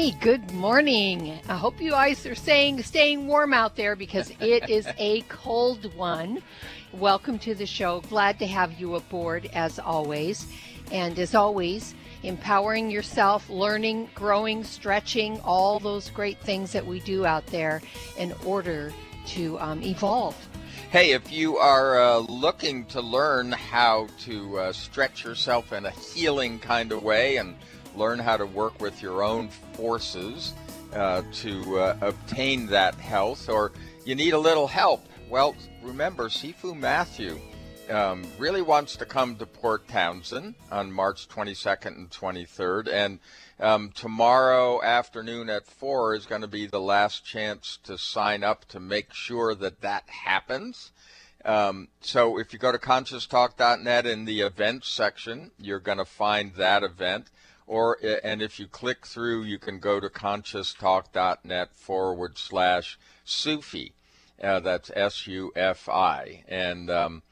Hey, good morning. I hope you guys are staying staying warm out there because it is a cold one. Welcome to the show. Glad to have you aboard as always. And as always, empowering yourself, learning, growing, stretching, all those great things that we do out there in order to um, evolve. Hey, if you are uh, looking to learn how to uh, stretch yourself in a healing kind of way and learn how to work with your own forces uh, to uh, obtain that health, or you need a little help, well, remember, Sifu Matthew um, really wants to come to Port Townsend on March 22nd and 23rd, and um, tomorrow afternoon at 4 is going to be the last chance to sign up to make sure that that happens. Um, so if you go to conscioustalk.net in the events section, you're going to find that event or and if you click through, you can go to conscioustalk.net forward slash Sufi. Uh, that's S U F I, and um,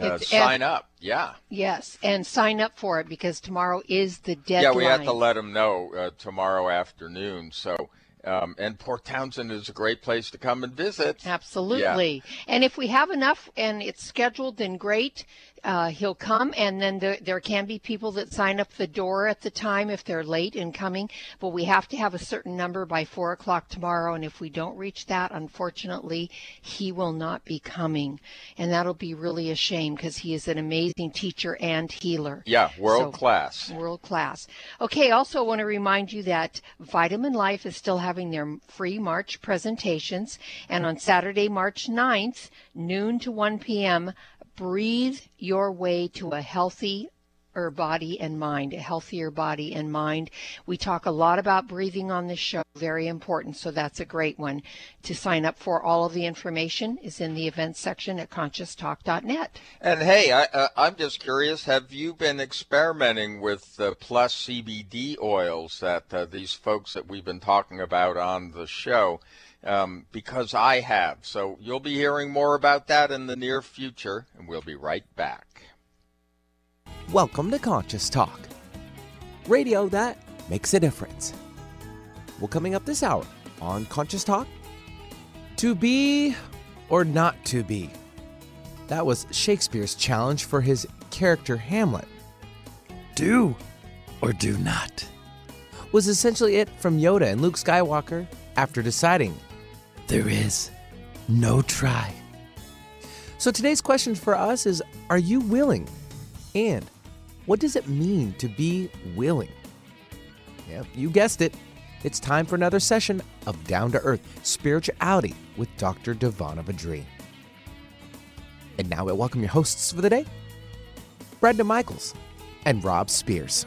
uh, sign F- up. Yeah. Yes, and sign up for it because tomorrow is the deadline. Yeah, we have to let them know uh, tomorrow afternoon. So. Um, and Port Townsend is a great place to come and visit. Absolutely. Yeah. And if we have enough and it's scheduled, then great uh, he'll come, and then there, there can be people that sign up the door at the time if they're late in coming. But we have to have a certain number by four o'clock tomorrow, and if we don't reach that, unfortunately, he will not be coming, and that'll be really a shame because he is an amazing teacher and healer. Yeah, world so, class. World class. Okay. Also, I want to remind you that Vitamin Life is still having their free March presentations, and on Saturday, March 9th, noon to 1 p.m breathe your way to a healthy or body and mind, a healthier body and mind. We talk a lot about breathing on this show, very important, so that's a great one. To sign up for all of the information is in the events section at conscioustalk.net. And hey, I, uh, I'm just curious, have you been experimenting with the plus CBD oils that uh, these folks that we've been talking about on the show? Um, because I have. So you'll be hearing more about that in the near future, and we'll be right back. Welcome to Conscious Talk, radio that makes a difference. Well, coming up this hour on Conscious Talk, to be or not to be. That was Shakespeare's challenge for his character Hamlet. Do or do not was essentially it from Yoda and Luke Skywalker after deciding there is no try. So today's question for us is Are you willing? And what does it mean to be willing? Yep, you guessed it. It's time for another session of Down to Earth Spirituality with Dr. Devana Vadri. And now I welcome your hosts for the day, Brenda Michaels and Rob Spears.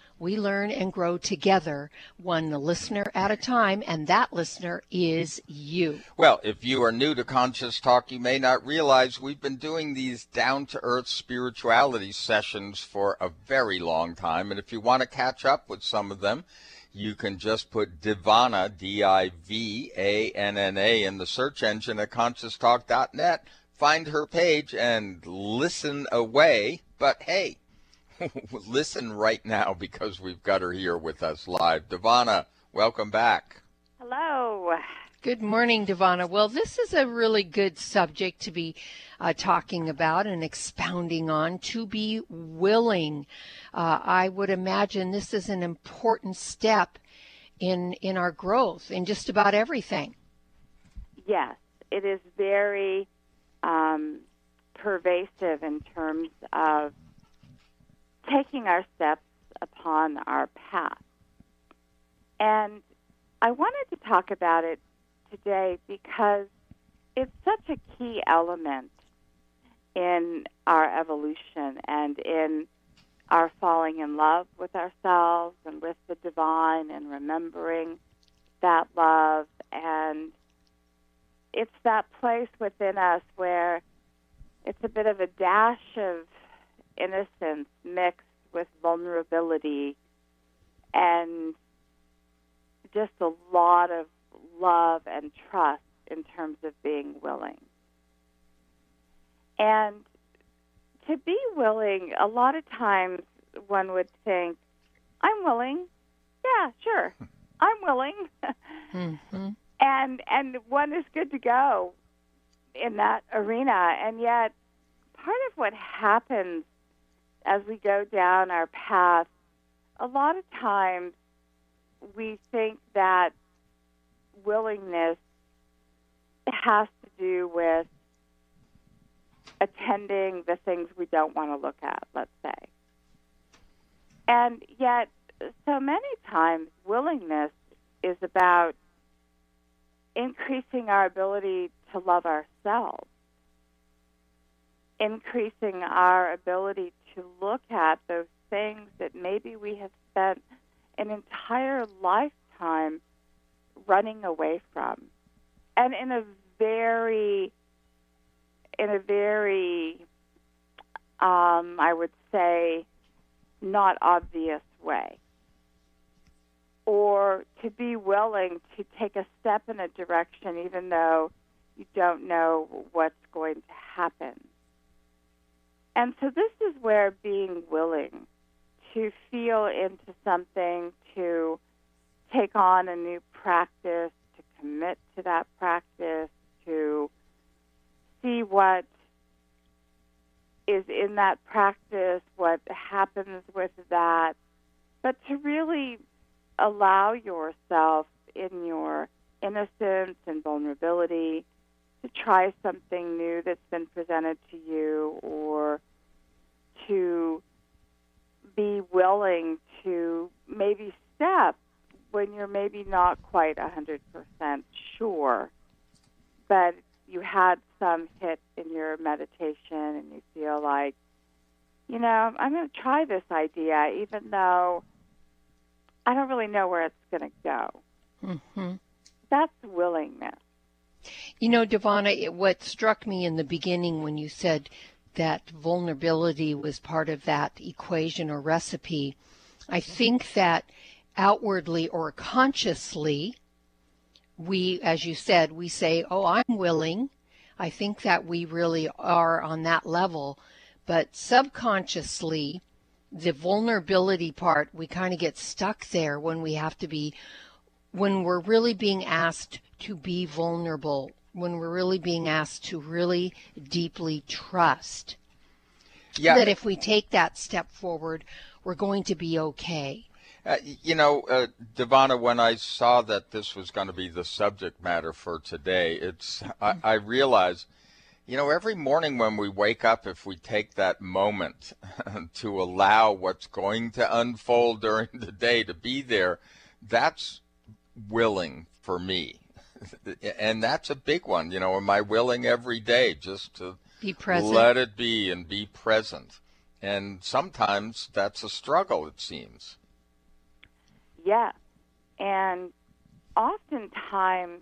we learn and grow together, one listener at a time, and that listener is you. Well, if you are new to Conscious Talk, you may not realize we've been doing these down to earth spirituality sessions for a very long time. And if you want to catch up with some of them, you can just put Divana, D I V A N N A, in the search engine at conscioustalk.net. Find her page and listen away. But hey, listen right now because we've got her here with us live. Devana, welcome back. Hello. Good morning, Devana. Well, this is a really good subject to be uh, talking about and expounding on to be willing. Uh, I would imagine this is an important step in in our growth in just about everything. Yes, it is very um, pervasive in terms of taking our steps upon our path. And I wanted to talk about it today because it's such a key element in our evolution and in our falling in love with ourselves and with the divine and remembering that love. And it's that place within us where it's a bit of a dash of innocence mixed with vulnerability and just a lot of love and trust in terms of being willing. And to be willing, a lot of times one would think, I'm willing. Yeah, sure. I'm willing. mm-hmm. And and one is good to go in that arena. And yet part of what happens as we go down our path, a lot of times we think that willingness has to do with attending the things we don't want to look at, let's say. And yet, so many times, willingness is about increasing our ability to love ourselves, increasing our ability to look at those things that maybe we have spent an entire lifetime running away from. And in a very, in a very, um, I would say, not obvious way. Or to be willing to take a step in a direction even though you don't know what's going to happen. And so this is where being willing to feel into something, to take on a new practice, to commit to that practice, to see what is in that practice, what happens with that, but to really allow yourself in your innocence and vulnerability to try something new that's been presented to you or to be willing to maybe step when you're maybe not quite 100% sure, but you had some hit in your meditation and you feel like, you know, I'm going to try this idea even though I don't really know where it's going to go. Mm-hmm. That's willingness. You know, Devana, what struck me in the beginning when you said that vulnerability was part of that equation or recipe, I think that outwardly or consciously, we, as you said, we say, Oh, I'm willing. I think that we really are on that level. But subconsciously, the vulnerability part, we kind of get stuck there when we have to be, when we're really being asked to be vulnerable, when we're really being asked to really deeply trust yeah. that if we take that step forward, we're going to be okay. Uh, you know, uh, Devana, when I saw that this was going to be the subject matter for today, it's I, I realized, you know, every morning when we wake up, if we take that moment to allow what's going to unfold during the day to be there, that's willing for me. and that's a big one. You know, am I willing every day just to be present. let it be and be present? And sometimes that's a struggle, it seems. Yeah. And oftentimes,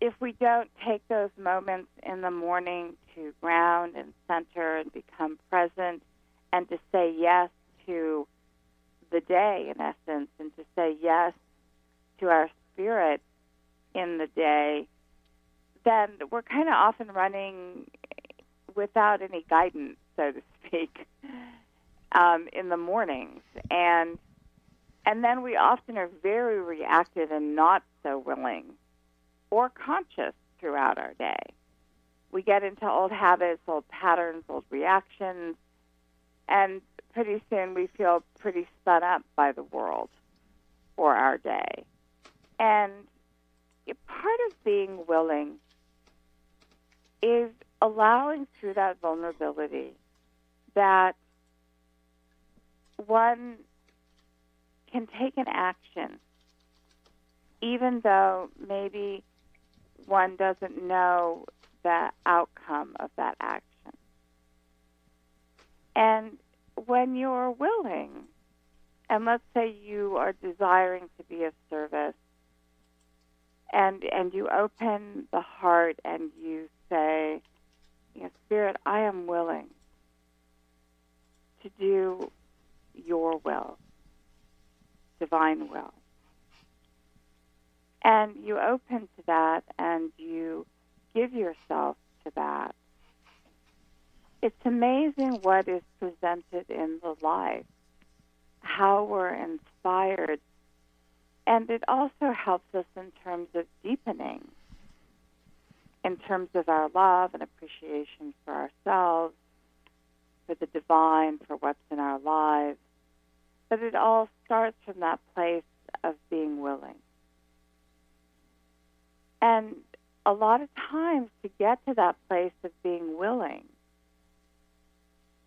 if we don't take those moments in the morning to ground and center and become present and to say yes to the day, in essence, and to say yes to our spirit in the day, then we're kind of often running without any guidance, so to speak, um, in the mornings. And and then we often are very reactive and not so willing or conscious throughout our day. We get into old habits, old patterns, old reactions, and pretty soon we feel pretty spun up by the world. or our day. And part of being willing is allowing through that vulnerability that one can take an action even though maybe one doesn't know the outcome of that action. And when you're willing, and let's say you are desiring to be of service, and and you open the heart and you say, you know, Spirit, I am willing to do your will, divine will. And you open to that and you give yourself to that. It's amazing what is presented in the life, how we're inspired. And it also helps us in terms of deepening, in terms of our love and appreciation for ourselves, for the divine, for what's in our lives. But it all starts from that place of being willing. And a lot of times to get to that place of being willing,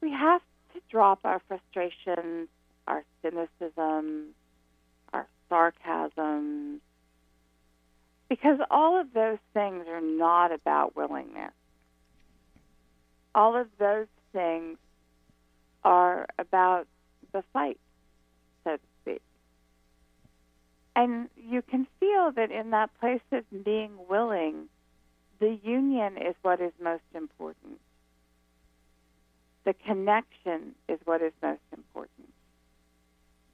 we have to drop our frustrations, our cynicism, sarcasm, because all of those things are not about willingness. All of those things are about the fight, so to speak. And you can feel that in that place of being willing, the union is what is most important. The connection is what is most important.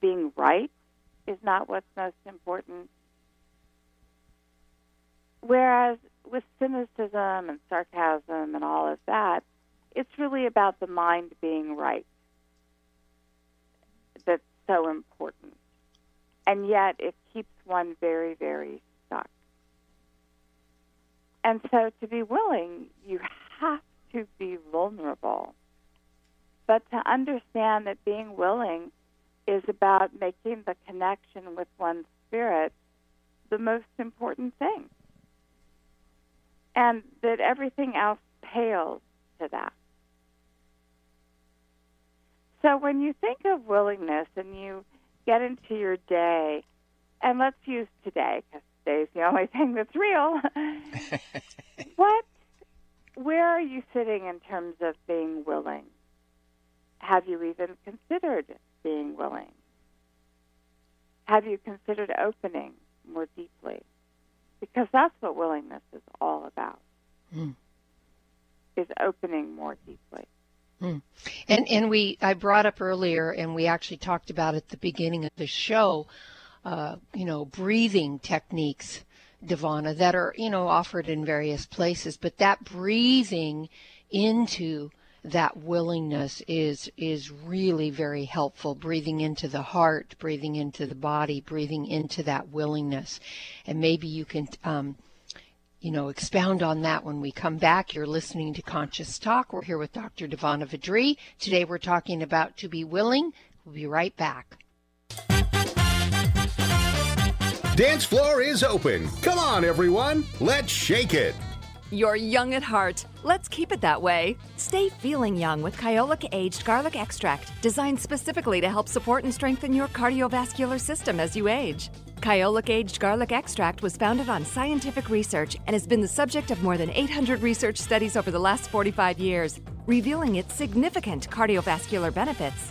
Being right is not what's most important. Whereas with cynicism and sarcasm and all of that, it's really about the mind being right that's so important and yet it keeps one very, very stuck. And so to be willing, you have to be vulnerable. But to understand that being willing is about making the connection with one's spirit the most important thing. And that everything else pales to that. So when you think of willingness and you get into your day, and let's use today because today's the only thing that's real. what, where are you sitting in terms of being willing? Have you even considered being willing? Have you considered opening more deeply? Because that's what willingness is all about. Mm. Is opening more deeply. Hmm. And and we I brought up earlier, and we actually talked about at the beginning of the show, uh, you know, breathing techniques, Devana, that are you know offered in various places, but that breathing into that willingness is is really very helpful breathing into the heart breathing into the body breathing into that willingness and maybe you can um, you know, expound on that when we come back. You're listening to Conscious Talk. We're here with Dr. Devana Vadri. Today we're talking about to be willing. We'll be right back. Dance floor is open. Come on, everyone. Let's shake it. You're young at heart. Let's keep it that way. Stay feeling young with Kyolic Aged Garlic Extract, designed specifically to help support and strengthen your cardiovascular system as you age. Kyolic Aged Garlic Extract was founded on scientific research and has been the subject of more than 800 research studies over the last 45 years, revealing its significant cardiovascular benefits.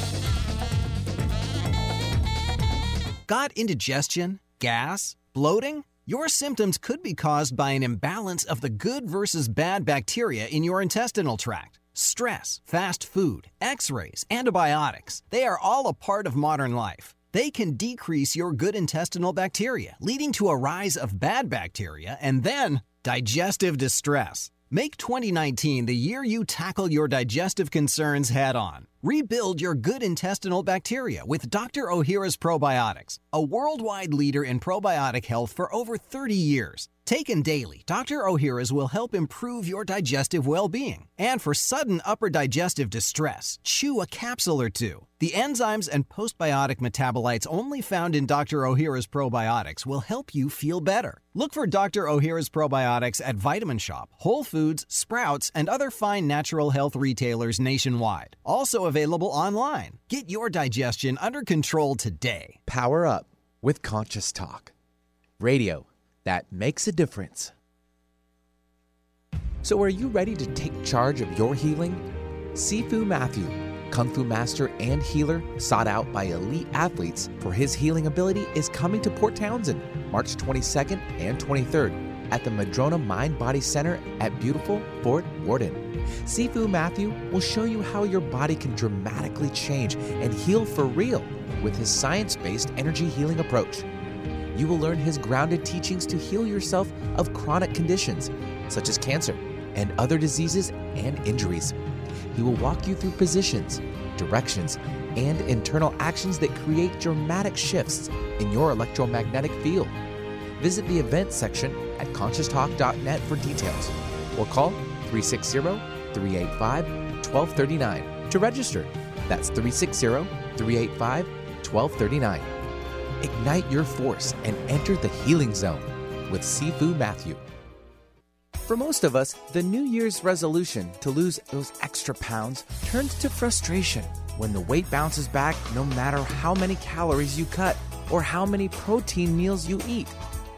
Got indigestion, gas, bloating? Your symptoms could be caused by an imbalance of the good versus bad bacteria in your intestinal tract. Stress, fast food, x rays, antibiotics, they are all a part of modern life. They can decrease your good intestinal bacteria, leading to a rise of bad bacteria and then digestive distress. Make 2019 the year you tackle your digestive concerns head on. Rebuild your good intestinal bacteria with Dr. Ohhira's Probiotics, a worldwide leader in probiotic health for over 30 years. Taken daily, Dr. Ohhira's will help improve your digestive well being. And for sudden upper digestive distress, chew a capsule or two. The enzymes and postbiotic metabolites only found in Dr. Ohhira's probiotics will help you feel better. Look for Dr. Ohhira's probiotics at Vitamin Shoppe, Whole Foods, Sprouts, and other fine natural health retailers nationwide. Also available online. Get your digestion under control today. Power up with Conscious Talk. Radio that makes a difference. So, are you ready to take charge of your healing? Sifu Matthew, Kung Fu master and healer sought out by elite athletes for his healing ability, is coming to Port Townsend March 22nd and 23rd at the Madrona Mind Body Center at beautiful Fort Worden. Sifu Matthew will show you how your body can dramatically change and heal for real with his science based energy healing approach. You will learn his grounded teachings to heal yourself of chronic conditions such as cancer and other diseases and injuries. He will walk you through positions, directions, and internal actions that create dramatic shifts in your electromagnetic field. Visit the events section at conscioustalk.net for details or call 360 385 1239 to register. That's 360 385 1239. Ignite your force and enter the healing zone with Sifu Matthew. For most of us, the New Year's resolution to lose those extra pounds turns to frustration when the weight bounces back no matter how many calories you cut or how many protein meals you eat.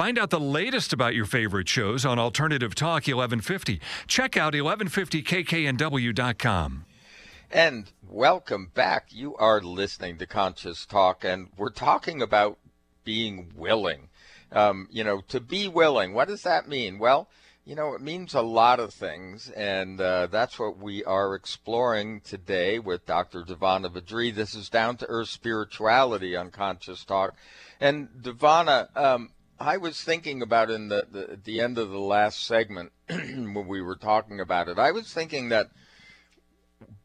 Find out the latest about your favorite shows on Alternative Talk 1150. Check out 1150kknw.com. And welcome back. You are listening to Conscious Talk, and we're talking about being willing. Um, you know, to be willing, what does that mean? Well, you know, it means a lot of things, and uh, that's what we are exploring today with Dr. Devana Vadri. This is Down to Earth Spirituality on Conscious Talk. And Devana, um, I was thinking about in the, the the end of the last segment when we were talking about it. I was thinking that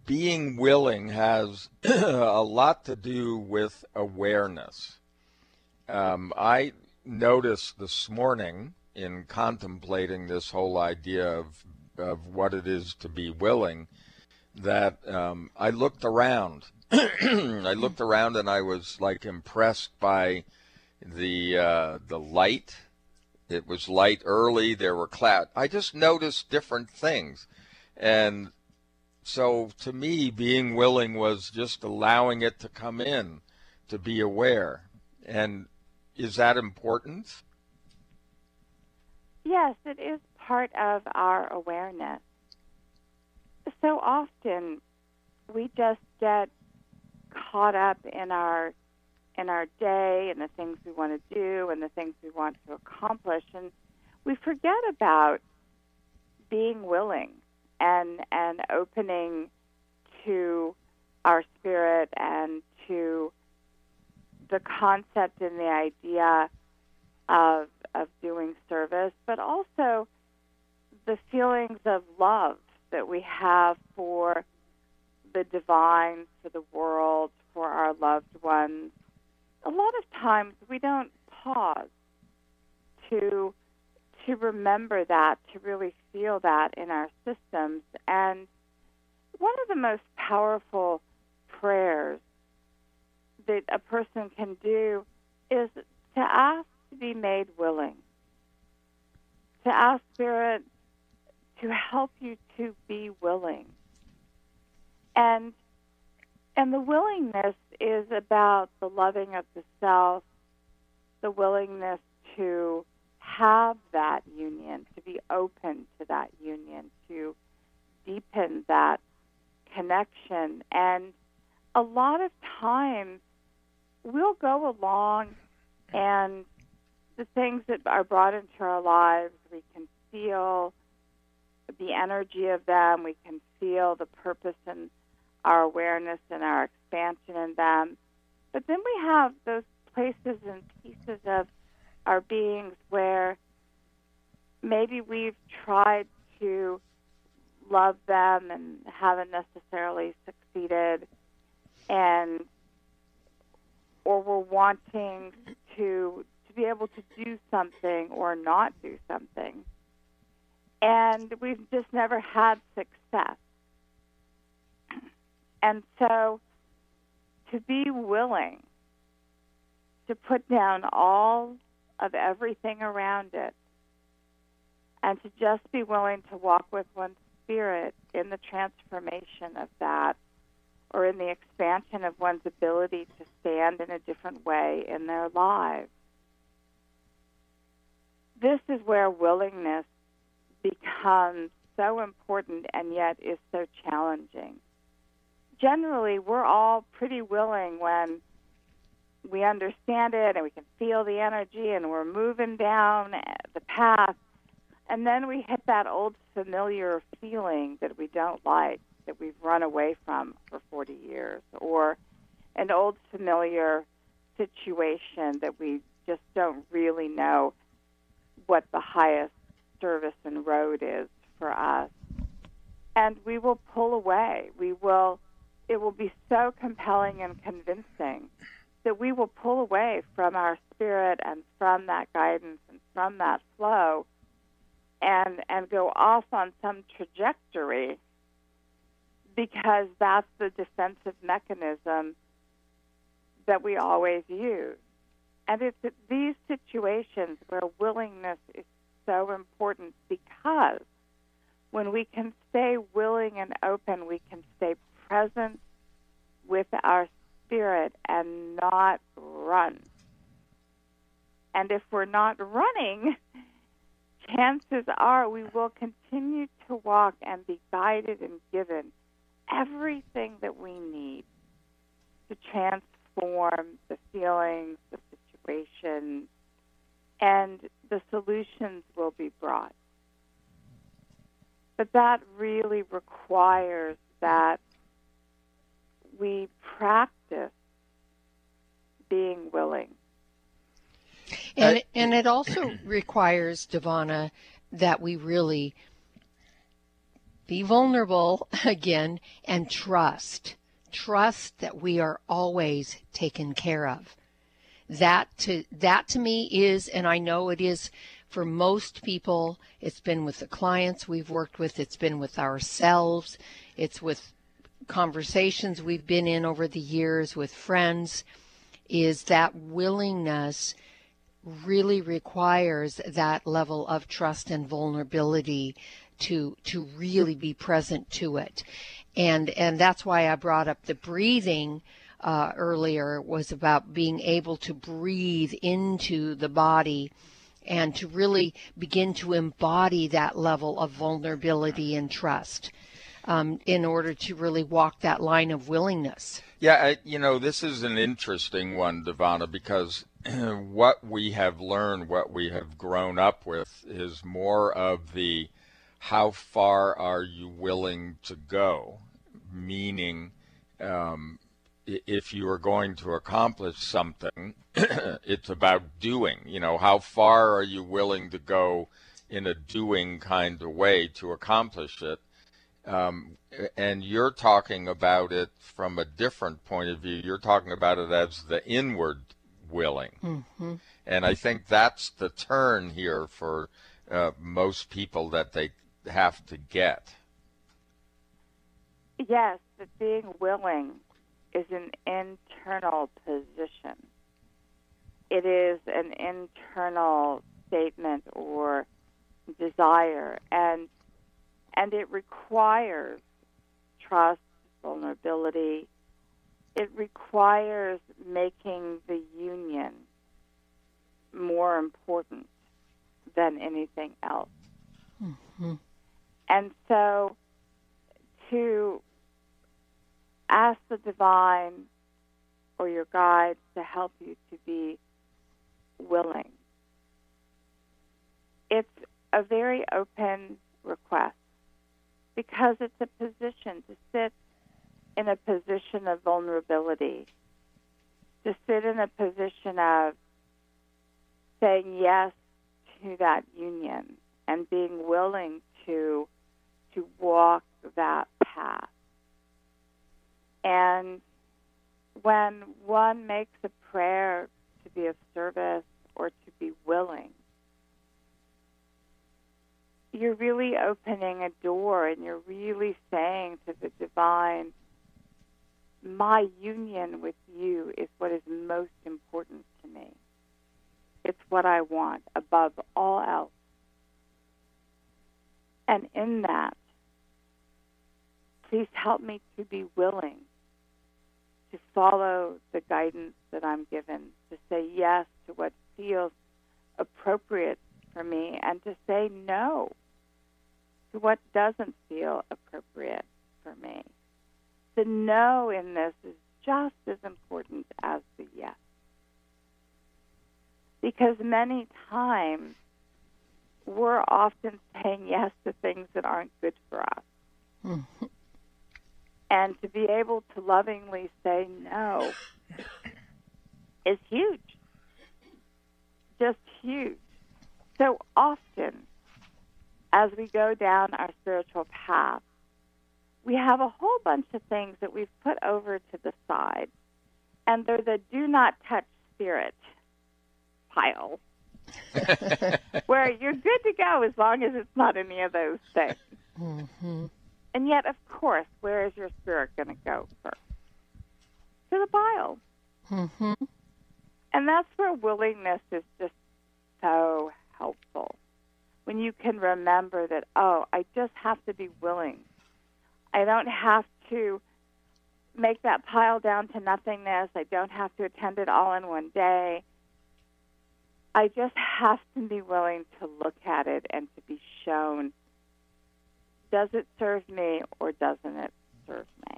being willing has a lot to do with awareness. Um, I noticed this morning in contemplating this whole idea of of what it is to be willing that um, I looked around. I looked around and I was like impressed by the uh, the light. It was light early. There were clouds. I just noticed different things, and so to me, being willing was just allowing it to come in, to be aware. And is that important? Yes, it is part of our awareness. So often we just get caught up in our in our day and the things we want to do and the things we want to accomplish. And we forget about being willing and and opening to our spirit and to the concept and the idea of of doing service, but also the feelings of love that we have for the divine, for the world, for our loved ones, a lot of times we don't pause to to remember that, to really feel that in our systems. And one of the most powerful prayers that a person can do is to ask to be made willing, to ask Spirit to help you to be willing. And and the willingness is about the loving of the self, the willingness to have that union, to be open to that union, to deepen that connection. And a lot of times we'll go along and the things that are brought into our lives, we can feel the energy of them, we can feel the purpose and our awareness and our expansion in them. But then we have those places and pieces of our beings where maybe we've tried to love them and haven't necessarily succeeded. And or we're wanting to to be able to do something or not do something. And we've just never had success and so to be willing to put down all of everything around it and to just be willing to walk with one's spirit in the transformation of that or in the expansion of one's ability to stand in a different way in their lives. This is where willingness becomes so important and yet is so challenging generally we're all pretty willing when we understand it and we can feel the energy and we're moving down the path. And then we hit that old familiar feeling that we don't like that we've run away from for 40 years or an old familiar situation that we just don't really know what the highest service and road is for us. And we will pull away. We will it will be so compelling and convincing that we will pull away from our spirit and from that guidance and from that flow and and go off on some trajectory because that's the defensive mechanism that we always use. And it's these situations where willingness is so important because when we can stay willing and open, we can stay present with our spirit and not run. And if we're not running, chances are we will continue to walk and be guided and given everything that we need to transform the feelings, the situation, and the solutions will be brought. But that really requires that we practice being willing. And, and it also requires, Devana, that we really be vulnerable again and trust. Trust that we are always taken care of. That to that to me is, and I know it is for most people. It's been with the clients we've worked with. It's been with ourselves. It's with conversations we've been in over the years with friends is that willingness really requires that level of trust and vulnerability to to really be present to it. And and that's why I brought up the breathing uh, earlier was about being able to breathe into the body and to really begin to embody that level of vulnerability and trust um, in order to really walk that line of willingness. Yeah, I, you know, this is an interesting one, Devana, because what we have learned, what we have grown up with, is more of the how far are you willing to go? Meaning, um, if you are going to accomplish something, it's about doing. You know, how far are you willing to go in a doing kind of way to accomplish it? Um, and you're talking about it from a different point of view. You're talking about it as the inward willing. Mm-hmm. And I think that's the turn here for uh, most people that they have to get. Yes, but being willing is an internal position. It is an internal statement or desire, and and it requires trust, vulnerability. It requires making the union more important than anything else. Mm-hmm. And so to ask the divine or your guides to help you to be willing. It's a very open request because it's a position to sit in a position of vulnerability, to sit in a position of saying yes to that union and being willing to to walk that path. And when one makes a prayer to be of service or to be willing, you're really opening a door and you're really saying to the divine, my union with you is what is most important to me. It's what I want above all else. And in that, please help me to be willing to follow the guidance that I'm given, to say yes to what feels appropriate for me, and to say no what doesn't feel appropriate for me. The no in this is just as important as the yes. Because many times we're often saying yes to things that aren't good for us. Mm-hmm. And to be able to lovingly say no is huge. Just huge. So often, as we go down our spiritual path, we have a whole bunch of things that we've put over to the side, and they're the do not touch spirit pile, where you're good to go as long as it's not any of those things. Mm-hmm. And yet, of course, where is your spirit going to go first? To the pile. Mm-hmm. And that's where willingness is just so helpful. When you can remember that, oh, I just have to be willing. I don't have to make that pile down to nothingness. I don't have to attend it all in one day. I just have to be willing to look at it and to be shown does it serve me or doesn't it serve me?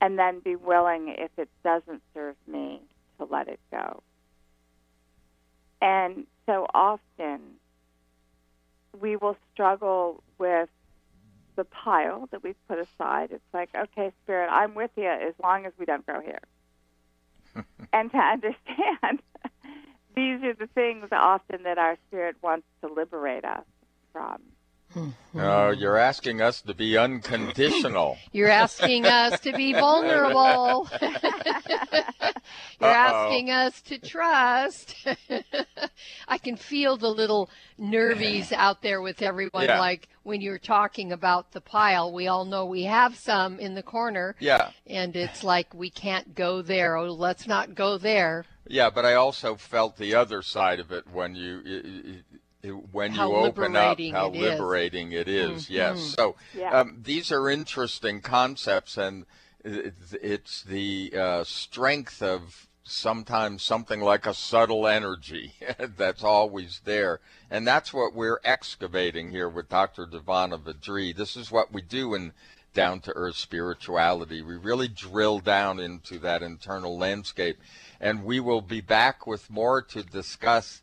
And then be willing, if it doesn't serve me, to let it go. And so often we will struggle with the pile that we've put aside. It's like, okay, Spirit, I'm with you as long as we don't grow here. and to understand these are the things often that our Spirit wants to liberate us from. Oh, you're asking us to be unconditional. you're asking us to be vulnerable. you're Uh-oh. asking us to trust. I can feel the little nervies out there with everyone. Yeah. Like when you're talking about the pile, we all know we have some in the corner. Yeah. And it's like we can't go there. Oh, let's not go there. Yeah, but I also felt the other side of it when you when how you open up how it liberating is. it is. Mm-hmm. Yes. So yeah. um, these are interesting concepts, and it's the uh, strength of sometimes something like a subtle energy that's always there. And that's what we're excavating here with Dr. Devana Vadri. This is what we do in down to earth spirituality. We really drill down into that internal landscape. And we will be back with more to discuss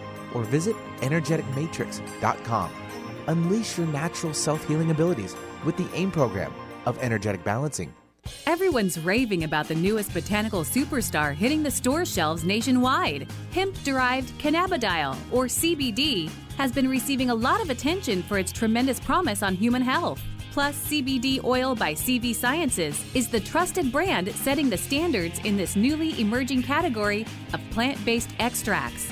or visit energeticmatrix.com. Unleash your natural self healing abilities with the AIM program of energetic balancing. Everyone's raving about the newest botanical superstar hitting the store shelves nationwide. Hemp derived cannabidiol, or CBD, has been receiving a lot of attention for its tremendous promise on human health. Plus, CBD Oil by CV Sciences is the trusted brand setting the standards in this newly emerging category of plant based extracts,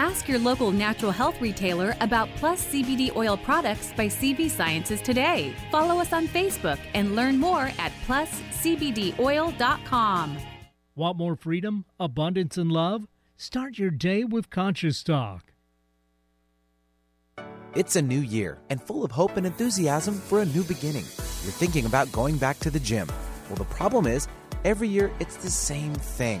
Ask your local natural health retailer about Plus CBD oil products by CV Sciences today. Follow us on Facebook and learn more at pluscbdoil.com. Want more freedom, abundance, and love? Start your day with Conscious Talk. It's a new year and full of hope and enthusiasm for a new beginning. You're thinking about going back to the gym. Well, the problem is, every year it's the same thing.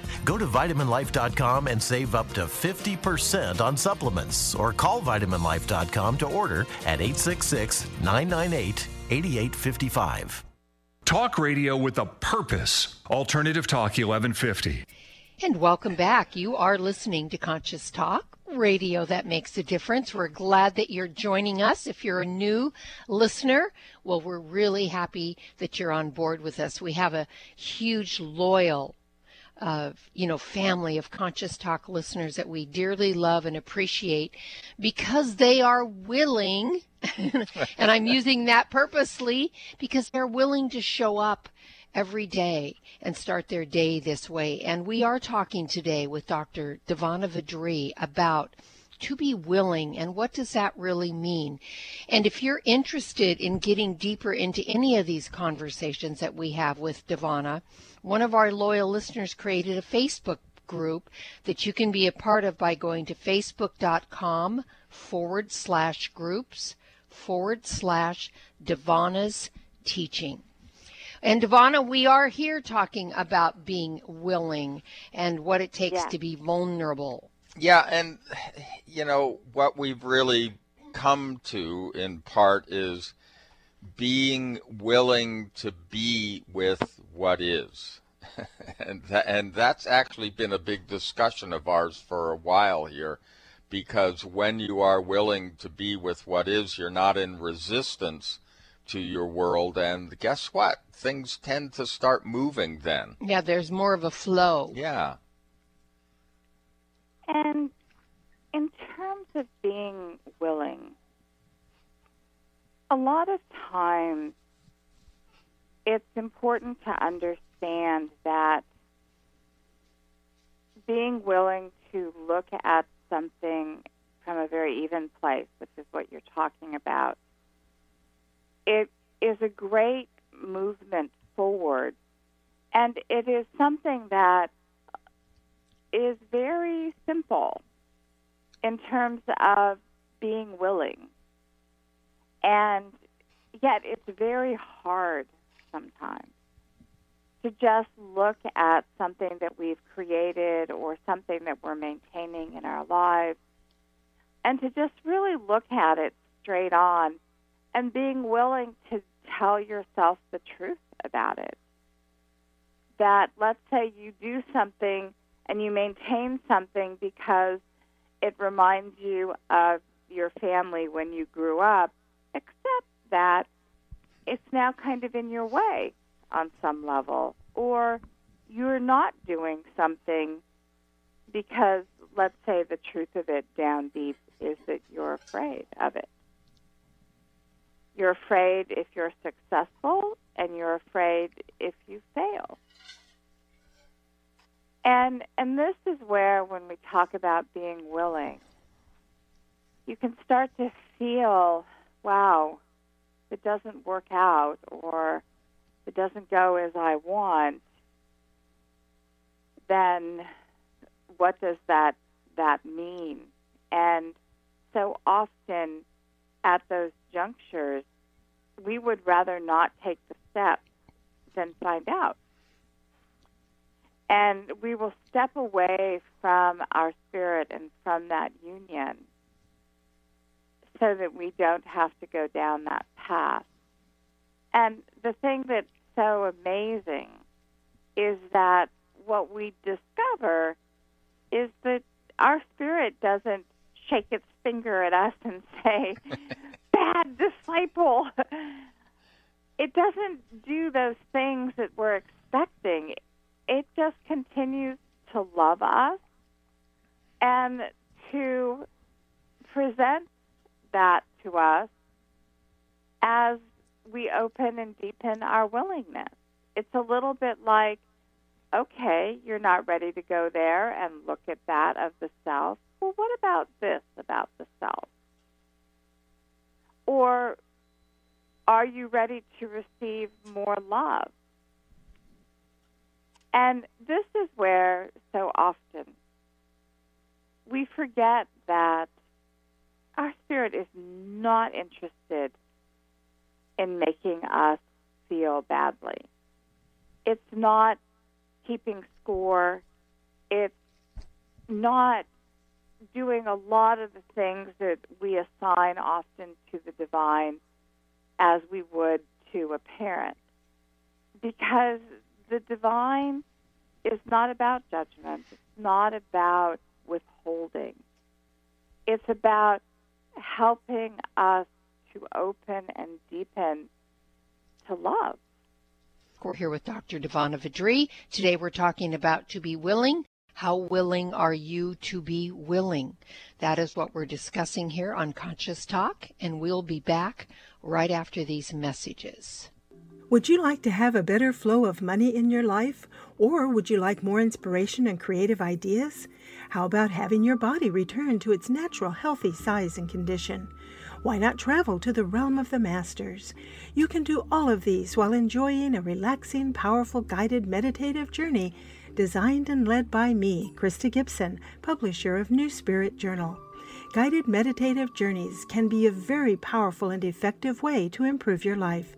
Go to vitaminlife.com and save up to 50% on supplements or call vitaminlife.com to order at 866 998 8855. Talk radio with a purpose. Alternative Talk 1150. And welcome back. You are listening to Conscious Talk, radio that makes a difference. We're glad that you're joining us. If you're a new listener, well, we're really happy that you're on board with us. We have a huge, loyal you know, family of Conscious Talk listeners that we dearly love and appreciate because they are willing, and I'm using that purposely because they're willing to show up every day and start their day this way. And we are talking today with Dr. Divanna Vidri about to be willing and what does that really mean? And if you're interested in getting deeper into any of these conversations that we have with Divanna, one of our loyal listeners created a Facebook group that you can be a part of by going to facebook.com forward slash groups forward slash Divanna's teaching. And Divanna, we are here talking about being willing and what it takes yeah. to be vulnerable Yeah, and you know what we've really come to in part is being willing to be with what is. and th- and that's actually been a big discussion of ours for a while here because when you are willing to be with what is, you're not in resistance to your world and guess what? Things tend to start moving then. Yeah, there's more of a flow. Yeah. And in terms of being willing, a lot of times it's important to understand that being willing to look at something from a very even place, which is what you're talking about, it is a great movement forward. And it is something that is very simple in terms of being willing. And yet it's very hard sometimes to just look at something that we've created or something that we're maintaining in our lives and to just really look at it straight on and being willing to tell yourself the truth about it. That let's say you do something and you maintain something because it reminds you of your family when you grew up, except that it's now kind of in your way on some level, or you're not doing something because, let's say, the truth of it down deep is that you're afraid of it. You're afraid if you're successful, and you're afraid if you fail. And and this is where when we talk about being willing, you can start to feel, wow, it doesn't work out or it doesn't go as I want, then what does that that mean? And so often at those junctures, we would rather not take the step than find out. And we will step away from our spirit and from that union so that we don't have to go down that path. And the thing that's so amazing is that what we discover is that our spirit doesn't shake its finger at us and say, bad disciple. It doesn't do those things that we're expecting it just continues to love us and to present that to us as we open and deepen our willingness. It's a little bit like, okay, you're not ready to go there and look at that of the self. Well, what about this about the self? Or are you ready to receive more love? And this is where so often we forget that our spirit is not interested in making us feel badly. It's not keeping score. It's not doing a lot of the things that we assign often to the divine as we would to a parent. Because the divine is not about judgment. It's not about withholding. It's about helping us to open and deepen to love. We're here with Dr. Divanna Vidri. Today we're talking about to be willing. How willing are you to be willing? That is what we're discussing here on Conscious Talk, and we'll be back right after these messages. Would you like to have a better flow of money in your life? Or would you like more inspiration and creative ideas? How about having your body return to its natural healthy size and condition? Why not travel to the realm of the masters? You can do all of these while enjoying a relaxing, powerful, guided meditative journey designed and led by me, Krista Gibson, publisher of New Spirit Journal. Guided meditative journeys can be a very powerful and effective way to improve your life.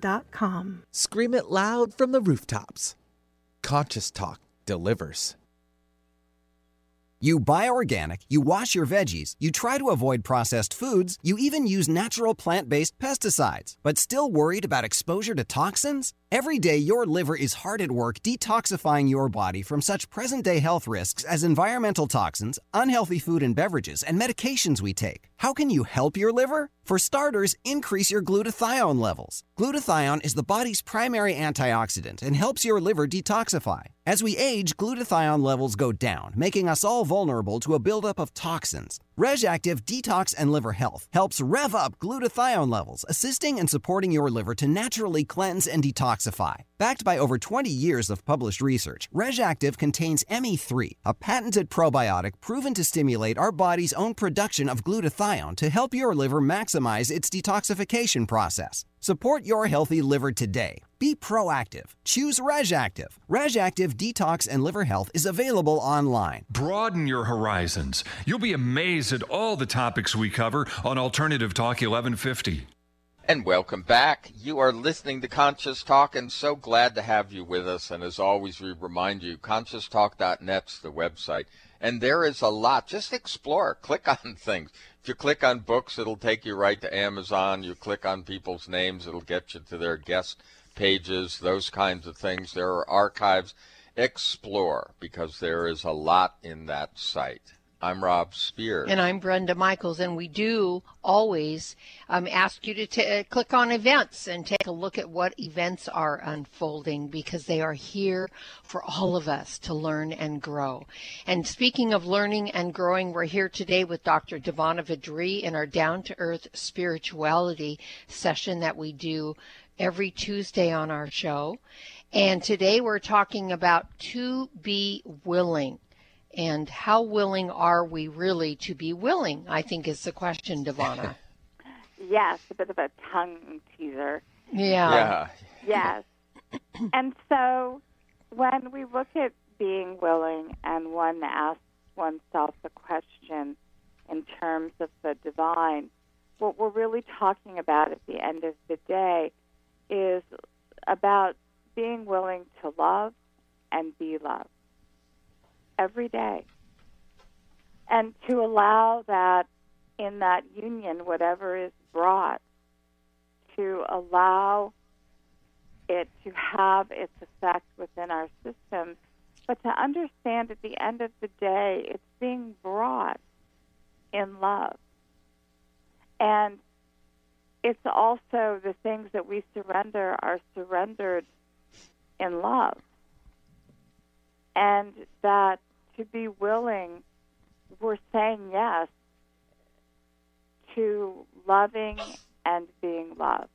anoasisforyoursoul.com. Scream it loud from the rooftops. Conscious Talk delivers. You buy organic, you wash your veggies, you try to avoid processed foods, you even use natural plant based pesticides, but still worried about exposure to toxins? Every day, your liver is hard at work detoxifying your body from such present day health risks as environmental toxins, unhealthy food and beverages, and medications we take. How can you help your liver? For starters, increase your glutathione levels. Glutathione is the body's primary antioxidant and helps your liver detoxify. As we age, glutathione levels go down, making us all vulnerable to a buildup of toxins. Reg'Activ Detox and Liver Health helps rev up glutathione levels, assisting and supporting your liver to naturally cleanse and detoxify. Backed by over 20 years of published research, Reg'Activ contains ME3, a patented probiotic proven to stimulate our body's own production of glutathione to help your liver maximize its detoxification process. Support your healthy liver today. Be proactive. Choose Reg'Activ. Reg'Activ Detox and Liver Health is available online. Broaden your horizons. You'll be amazed at all the topics we cover on Alternative Talk 1150. And welcome back. You are listening to Conscious Talk and so glad to have you with us. And as always, we remind you, conscioustalk.net's the website. And there is a lot. Just explore, click on things. If you click on books, it'll take you right to Amazon. You click on people's names, it'll get you to their guest pages, those kinds of things. There are archives. Explore because there is a lot in that site. I'm Rob Spears. And I'm Brenda Michaels. And we do always um, ask you to t- uh, click on events and take a look at what events are unfolding because they are here for all of us to learn and grow. And speaking of learning and growing, we're here today with Dr. Divanna Vidri in our Down to Earth Spirituality session that we do every Tuesday on our show. And today we're talking about to be willing. And how willing are we really to be willing? I think is the question, Divanna. yes, a bit of a tongue teaser. Yeah. Yeah. Yes. and so when we look at being willing and one asks oneself the question in terms of the divine, what we're really talking about at the end of the day is about being willing to love and be loved every day. And to allow that in that union, whatever is brought, to allow it to have its effect within our system, but to understand at the end of the day, it's being brought in love. And it's also the things that we surrender are surrendered in love. And that to be willing, we're saying yes to loving and being loved.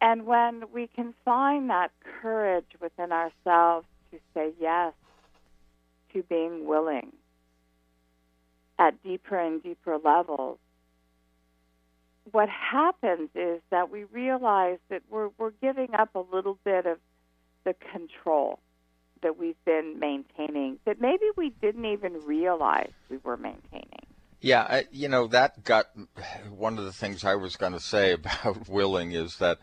And when we can find that courage within ourselves to say yes to being willing at deeper and deeper levels, what happens is that we realize that we're, we're giving up a little bit of the control that we've been maintaining that maybe we didn't even realize we were maintaining. Yeah, I, you know, that got one of the things I was going to say about willing is that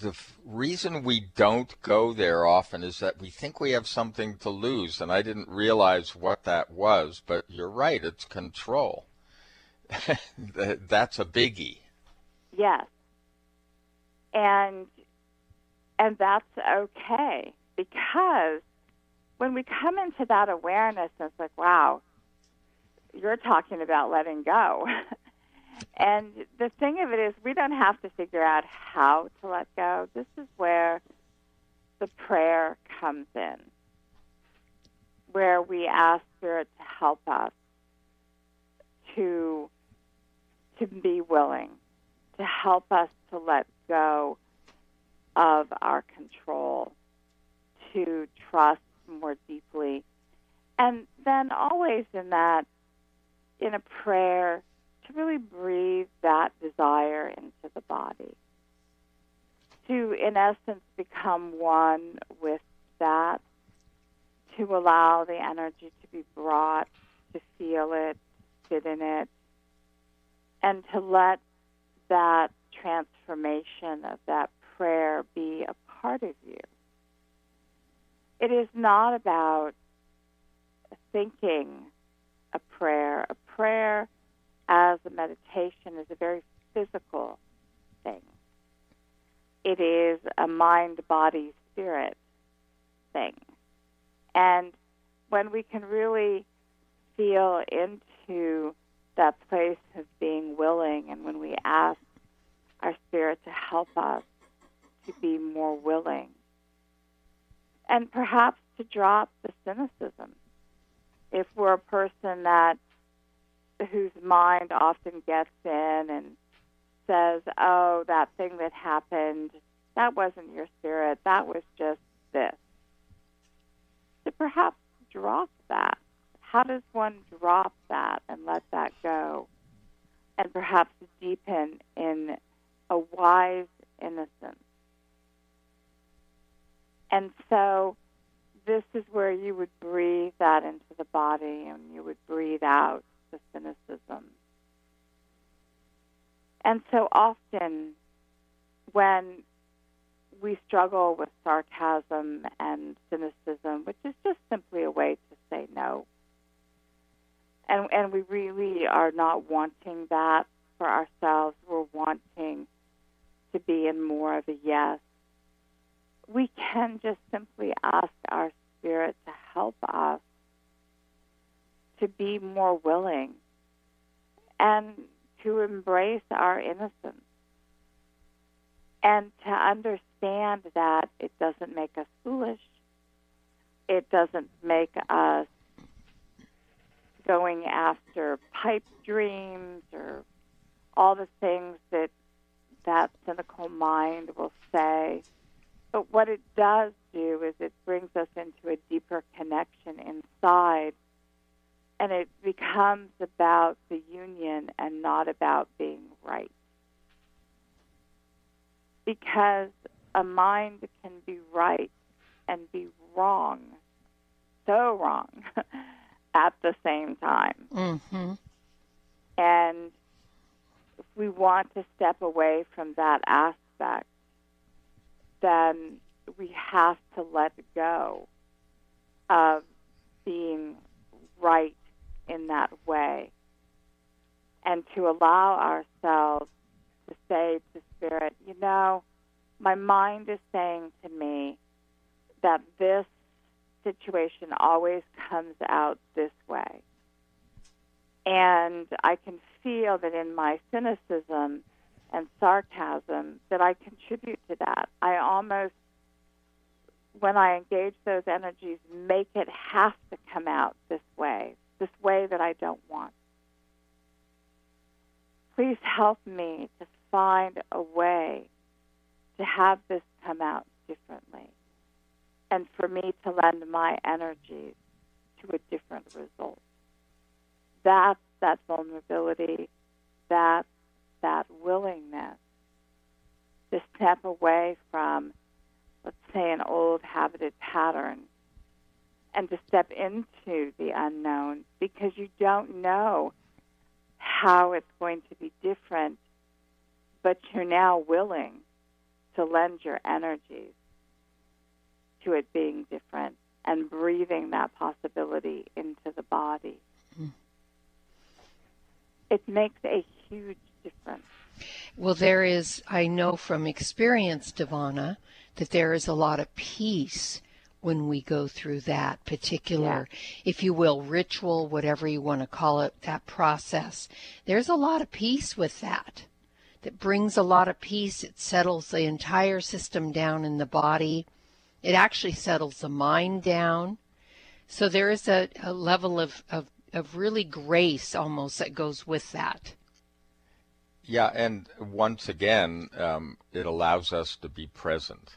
the reason we don't go there often is that we think we have something to lose, and I didn't realize what that was, but you're right, it's control. That's a biggie. Yes. And and that's okay because when we come into that awareness, it's like, wow, you're talking about letting go. and the thing of it is, we don't have to figure out how to let go. This is where the prayer comes in, where we ask Spirit to help us to to be willing, to help us to let go of our control, to trust more deeply. And then always in that, in a prayer, to really breathe that desire into the body. To, in essence, become one with that. To allow the energy to be brought, to feel it, sit in it, and to let that transformation of that prayer be a part of you. It is not about thinking a prayer. A prayer as a meditation is a very physical thing. It is a mind, body, spirit thing. And when we can really feel into that place of being willing, and when we ask our spirit to help us to be more willing, and perhaps to drop the cynicism. If we're a person that whose mind often gets in and says, "Oh, that thing that happened, that wasn't your spirit. That was just this." To perhaps drop that. How does one drop that and let that go? And perhaps deepen in a wise innocence. And so this is where you would breathe that into the body and you would breathe out the cynicism. And so often when we struggle with sarcasm and cynicism, which is just simply a way to say no. And, and we really are not wanting that for ourselves. We're wanting to be in more of a yes. We can just simply ask our spirit to help us to be more willing and to embrace our innocence and to understand that it doesn't make us foolish. It doesn't make us going after pipe dreams or all the things that that cynical mind will say. But what it does do is it brings us into a deeper connection inside. And it becomes about the union and not about being right. Because a mind can be right and be wrong, so wrong, at the same time. Mm-hmm. And if we want to step away from that aspect, then we have to let go of being right in that way and to allow ourselves to say to Spirit, you know, my mind is saying to me that this situation always comes out this way. And I can feel that in my cynicism and sarcasm that I contribute to that. I almost, when I engage those energies, make it have to come out this way, this way that I don't want. Please help me to find a way to have this come out differently and for me to lend my energies to a different result. That's that vulnerability, that's that willingness to step away from, let's say, an old habited pattern and to step into the unknown because you don't know how it's going to be different, but you're now willing to lend your energies to it being different and breathing that possibility into the body. Mm. It makes a huge difference. Well, there is, I know from experience, Divanna, that there is a lot of peace when we go through that particular, yeah. if you will, ritual, whatever you want to call it, that process. There's a lot of peace with that. That brings a lot of peace. It settles the entire system down in the body. It actually settles the mind down. So there is a, a level of, of, of really grace almost that goes with that. Yeah, and once again, um, it allows us to be present.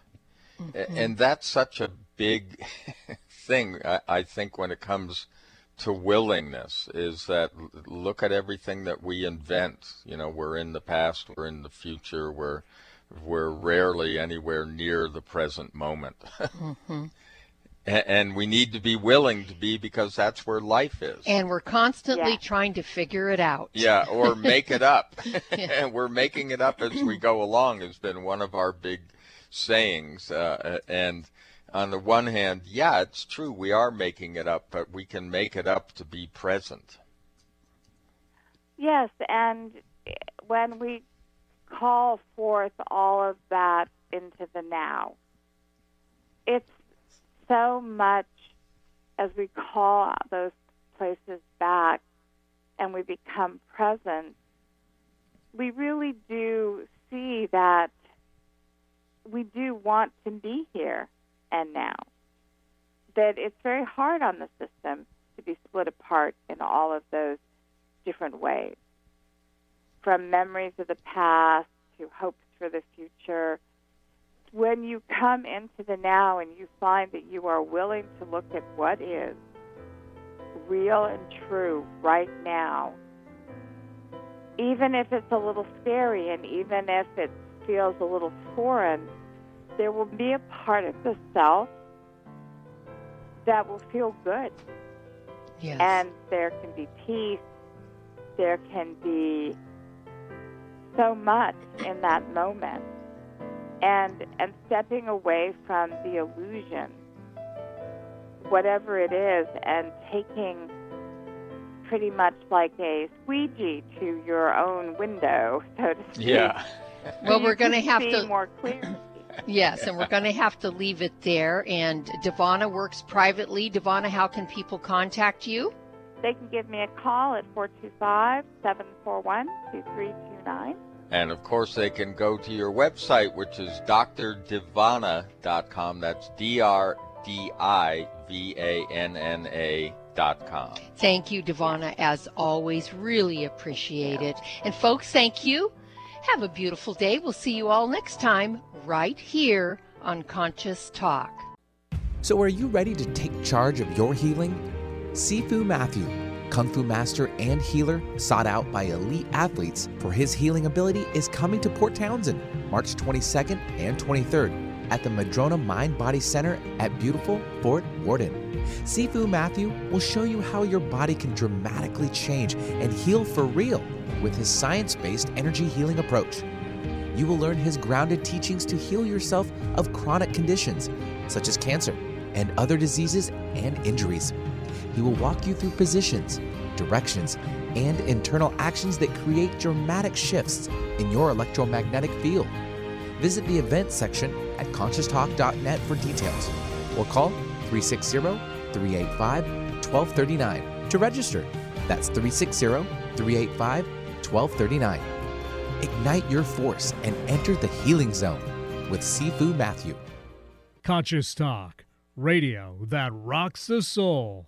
Mm-hmm. And that's such a big thing, I, I think, when it comes to willingness is that look at everything that we invent. You know, we're in the past, we're in the future, we're we're rarely anywhere near the present moment. mm-hmm. And we need to be willing to be because that's where life is. And we're constantly yeah. trying to figure it out. Yeah, or make it up. and we're making it up as we go along has been one of our big sayings. Uh, and on the one hand, yeah, it's true, we are making it up, but we can make it up to be present. Yes, and when we call forth all of that into the now, it's so much as we call those places back and we become present, we really do see that we do want to be here and now. That it's very hard on the system to be split apart in all of those different ways. From memories of the past to hopes for the future. When you come into the now and you find that you are willing to look at what is real and true right now, even if it's a little scary and even if it feels a little foreign, there will be a part of the self that will feel good. Yes. And there can be peace. There can be so much in that moment. And and stepping away from the illusion, whatever it is, and taking pretty much like a squeegee to your own window, so to speak. Yeah. well, we're going to have to more clearly. Yes, and we're going to have to leave it there. And Divanna works privately. Divanna, how can people contact you? They can give me a call at 425 741 2329. And of course, they can go to your website, which is drdivanna.com. That's D R D I V A N N A. Dot com. Thank you, Divanna, as always. Really appreciate it. And folks, thank you. Have a beautiful day. We'll see you all next time right here on Conscious Talk. So, are you ready to take charge of your healing? Sifu Matthew, Kung Fu master and healer, sought out by elite athletes for his healing ability, is coming to Port Townsend March 22nd and 23rd at the Madrona Mind Body Center at beautiful Fort Worden. Sifu Matthew will show you how your body can dramatically change and heal for real with his science based energy healing approach. You will learn his grounded teachings to heal yourself of chronic conditions such as cancer and other diseases and injuries. He will walk you through positions, directions, and internal actions that create dramatic shifts in your electromagnetic field. Visit the event section at conscioustalk.net for details or call 360 385 1239 to register. That's 360 385 1239. Ignite your force and enter the healing zone with Sifu Matthew. Conscious Talk, radio that rocks the soul.